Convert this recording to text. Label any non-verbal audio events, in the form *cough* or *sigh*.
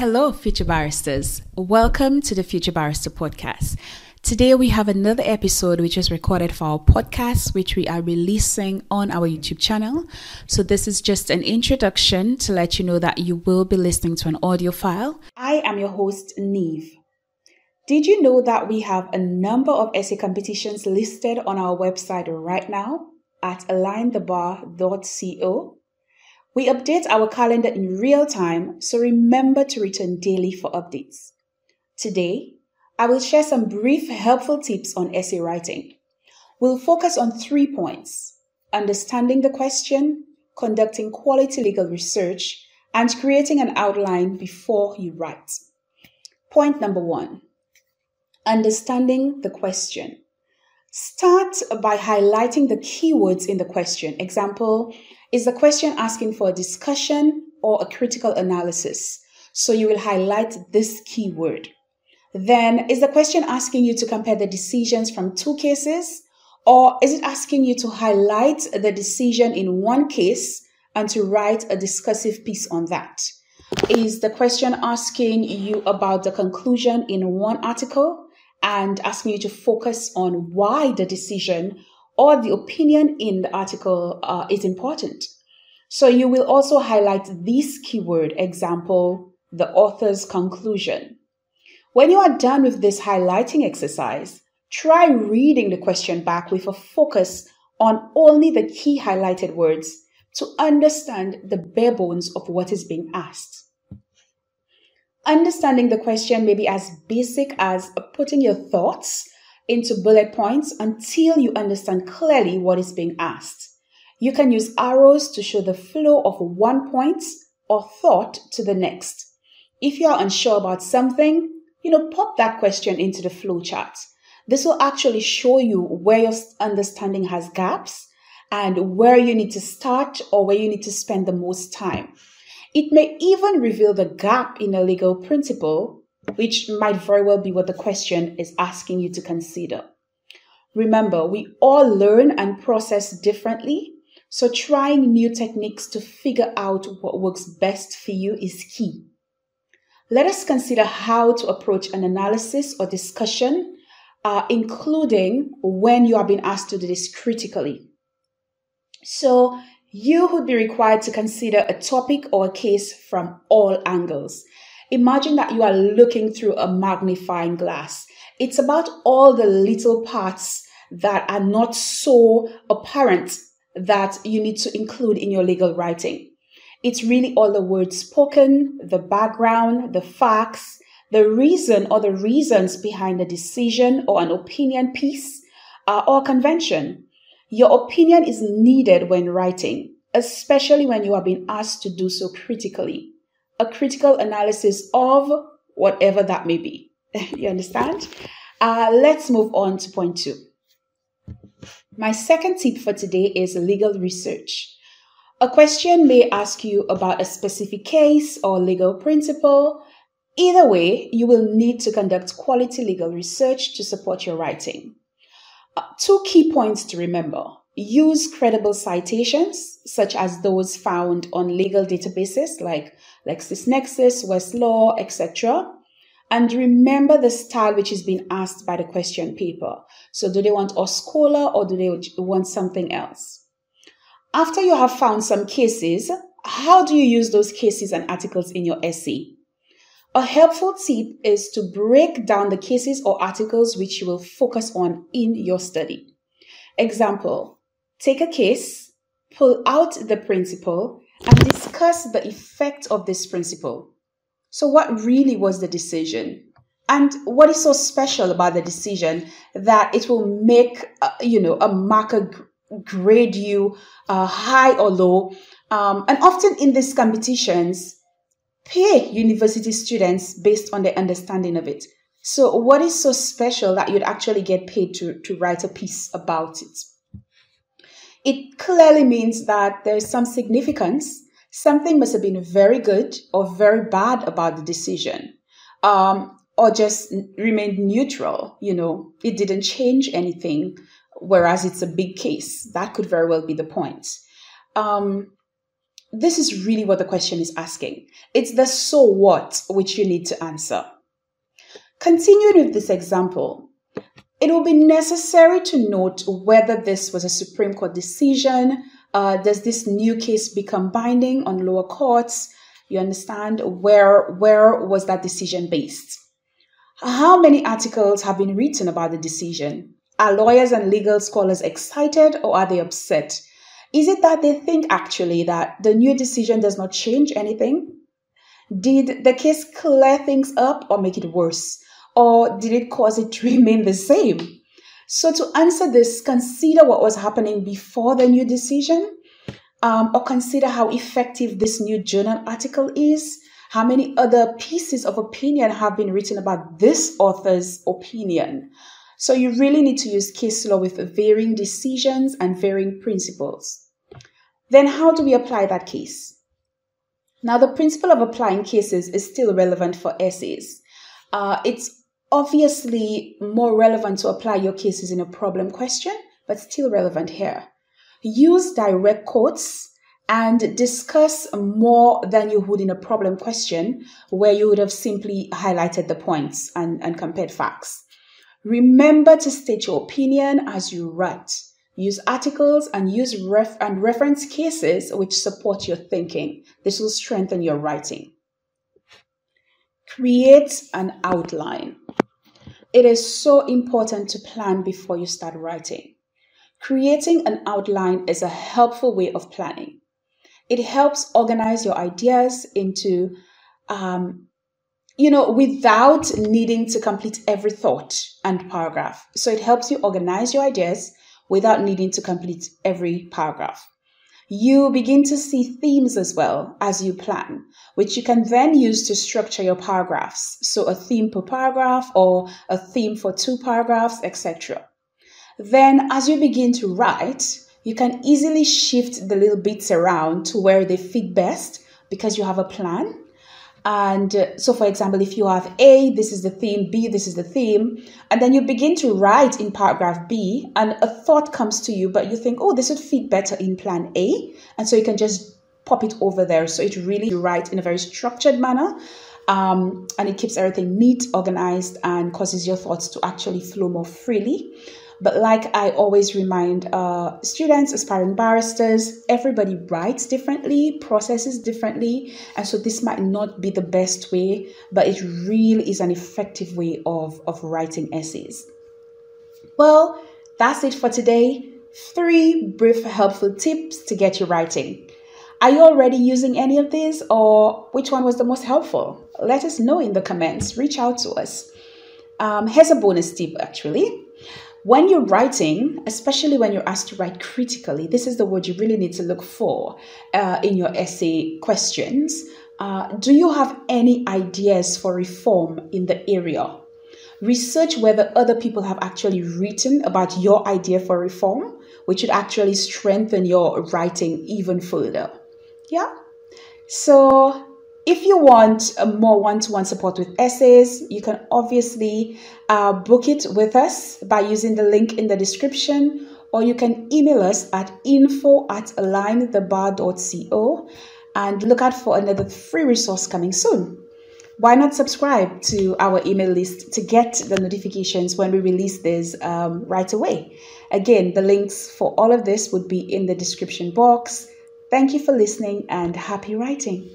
Hello, future barristers. Welcome to the Future Barrister Podcast. Today we have another episode which is recorded for our podcast, which we are releasing on our YouTube channel. So, this is just an introduction to let you know that you will be listening to an audio file. I am your host, Neive. Did you know that we have a number of essay competitions listed on our website right now at alignthebar.co? We update our calendar in real time, so remember to return daily for updates. Today, I will share some brief helpful tips on essay writing. We'll focus on three points understanding the question, conducting quality legal research, and creating an outline before you write. Point number one understanding the question. Start by highlighting the keywords in the question. Example, is the question asking for a discussion or a critical analysis? So you will highlight this keyword. Then, is the question asking you to compare the decisions from two cases? Or is it asking you to highlight the decision in one case and to write a discussive piece on that? Is the question asking you about the conclusion in one article and asking you to focus on why the decision or the opinion in the article uh, is important. So you will also highlight this keyword example, the author's conclusion. When you are done with this highlighting exercise, try reading the question back with a focus on only the key highlighted words to understand the bare bones of what is being asked. Understanding the question may be as basic as putting your thoughts into bullet points until you understand clearly what is being asked. You can use arrows to show the flow of one point or thought to the next. If you are unsure about something, you know, pop that question into the flow chart. This will actually show you where your understanding has gaps and where you need to start or where you need to spend the most time. It may even reveal the gap in a legal principle, which might very well be what the question is asking you to consider. Remember, we all learn and process differently, so trying new techniques to figure out what works best for you is key. Let us consider how to approach an analysis or discussion, uh, including when you are being asked to do this critically. So, you would be required to consider a topic or a case from all angles. Imagine that you are looking through a magnifying glass. It's about all the little parts that are not so apparent that you need to include in your legal writing. It's really all the words spoken, the background, the facts, the reason or the reasons behind a decision or an opinion piece uh, or convention. Your opinion is needed when writing, especially when you are being asked to do so critically. A critical analysis of whatever that may be. *laughs* you understand? Uh, let's move on to point two. My second tip for today is legal research. A question may ask you about a specific case or legal principle. Either way, you will need to conduct quality legal research to support your writing. Uh, two key points to remember. Use credible citations, such as those found on legal databases like LexisNexis, Westlaw, etc. And remember the style which is being asked by the question paper. So do they want a scholar or do they want something else? After you have found some cases, how do you use those cases and articles in your essay? A helpful tip is to break down the cases or articles which you will focus on in your study. Example, take a case, pull out the principle, and discuss the effect of this principle. So, what really was the decision? And what is so special about the decision that it will make, uh, you know, a marker grade you uh, high or low? Um, and often in these competitions, pay university students based on their understanding of it. So, what is so special that you'd actually get paid to, to write a piece about it? It clearly means that there's some significance something must have been very good or very bad about the decision. Um, or just remained neutral, you know, it didn't change anything, whereas it's a big case. That could very well be the point. Um, this is really what the question is asking. It's the so what which you need to answer. Continuing with this example, it will be necessary to note whether this was a Supreme Court decision. Uh, does this new case become binding on lower courts? You understand where where was that decision based? How many articles have been written about the decision? Are lawyers and legal scholars excited or are they upset? Is it that they think actually that the new decision does not change anything? Did the case clear things up or make it worse? Or did it cause it to *laughs* remain the same? So, to answer this, consider what was happening before the new decision, um, or consider how effective this new journal article is. How many other pieces of opinion have been written about this author's opinion? So, you really need to use case law with varying decisions and varying principles. Then, how do we apply that case? Now, the principle of applying cases is still relevant for essays. Uh, it's obviously more relevant to apply your cases in a problem question, but still relevant here. Use direct quotes and discuss more than you would in a problem question where you would have simply highlighted the points and, and compared facts. Remember to state your opinion as you write. Use articles and use ref and reference cases which support your thinking. This will strengthen your writing. Create an outline. It is so important to plan before you start writing. Creating an outline is a helpful way of planning. It helps organize your ideas into, um, you know, without needing to complete every thought and paragraph. So it helps you organize your ideas without needing to complete every paragraph you begin to see themes as well as you plan, which you can then use to structure your paragraphs. So a theme per paragraph or a theme for two paragraphs, etc. Then as you begin to write, you can easily shift the little bits around to where they fit best because you have a plan and uh, so, for example, if you have A, this is the theme, B, this is the theme, and then you begin to write in paragraph B, and a thought comes to you, but you think, oh, this would fit better in plan A. And so you can just pop it over there. So it really you write in a very structured manner. Um, and it keeps everything neat, organized, and causes your thoughts to actually flow more freely. But like I always remind uh, students, aspiring barristers, everybody writes differently, processes differently. And so this might not be the best way, but it really is an effective way of, of writing essays. Well, that's it for today. Three brief helpful tips to get you writing. Are you already using any of these or which one was the most helpful? Let us know in the comments. Reach out to us. Um, here's a bonus tip actually. When you're writing, especially when you're asked to write critically, this is the word you really need to look for uh, in your essay questions. Uh, do you have any ideas for reform in the area? Research whether other people have actually written about your idea for reform, which would actually strengthen your writing even further. Yeah? So if you want a more one-to-one support with essays, you can obviously uh, book it with us by using the link in the description, or you can email us at info at alignthebar.co and look out for another free resource coming soon. Why not subscribe to our email list to get the notifications when we release this um, right away? Again, the links for all of this would be in the description box. Thank you for listening and happy writing.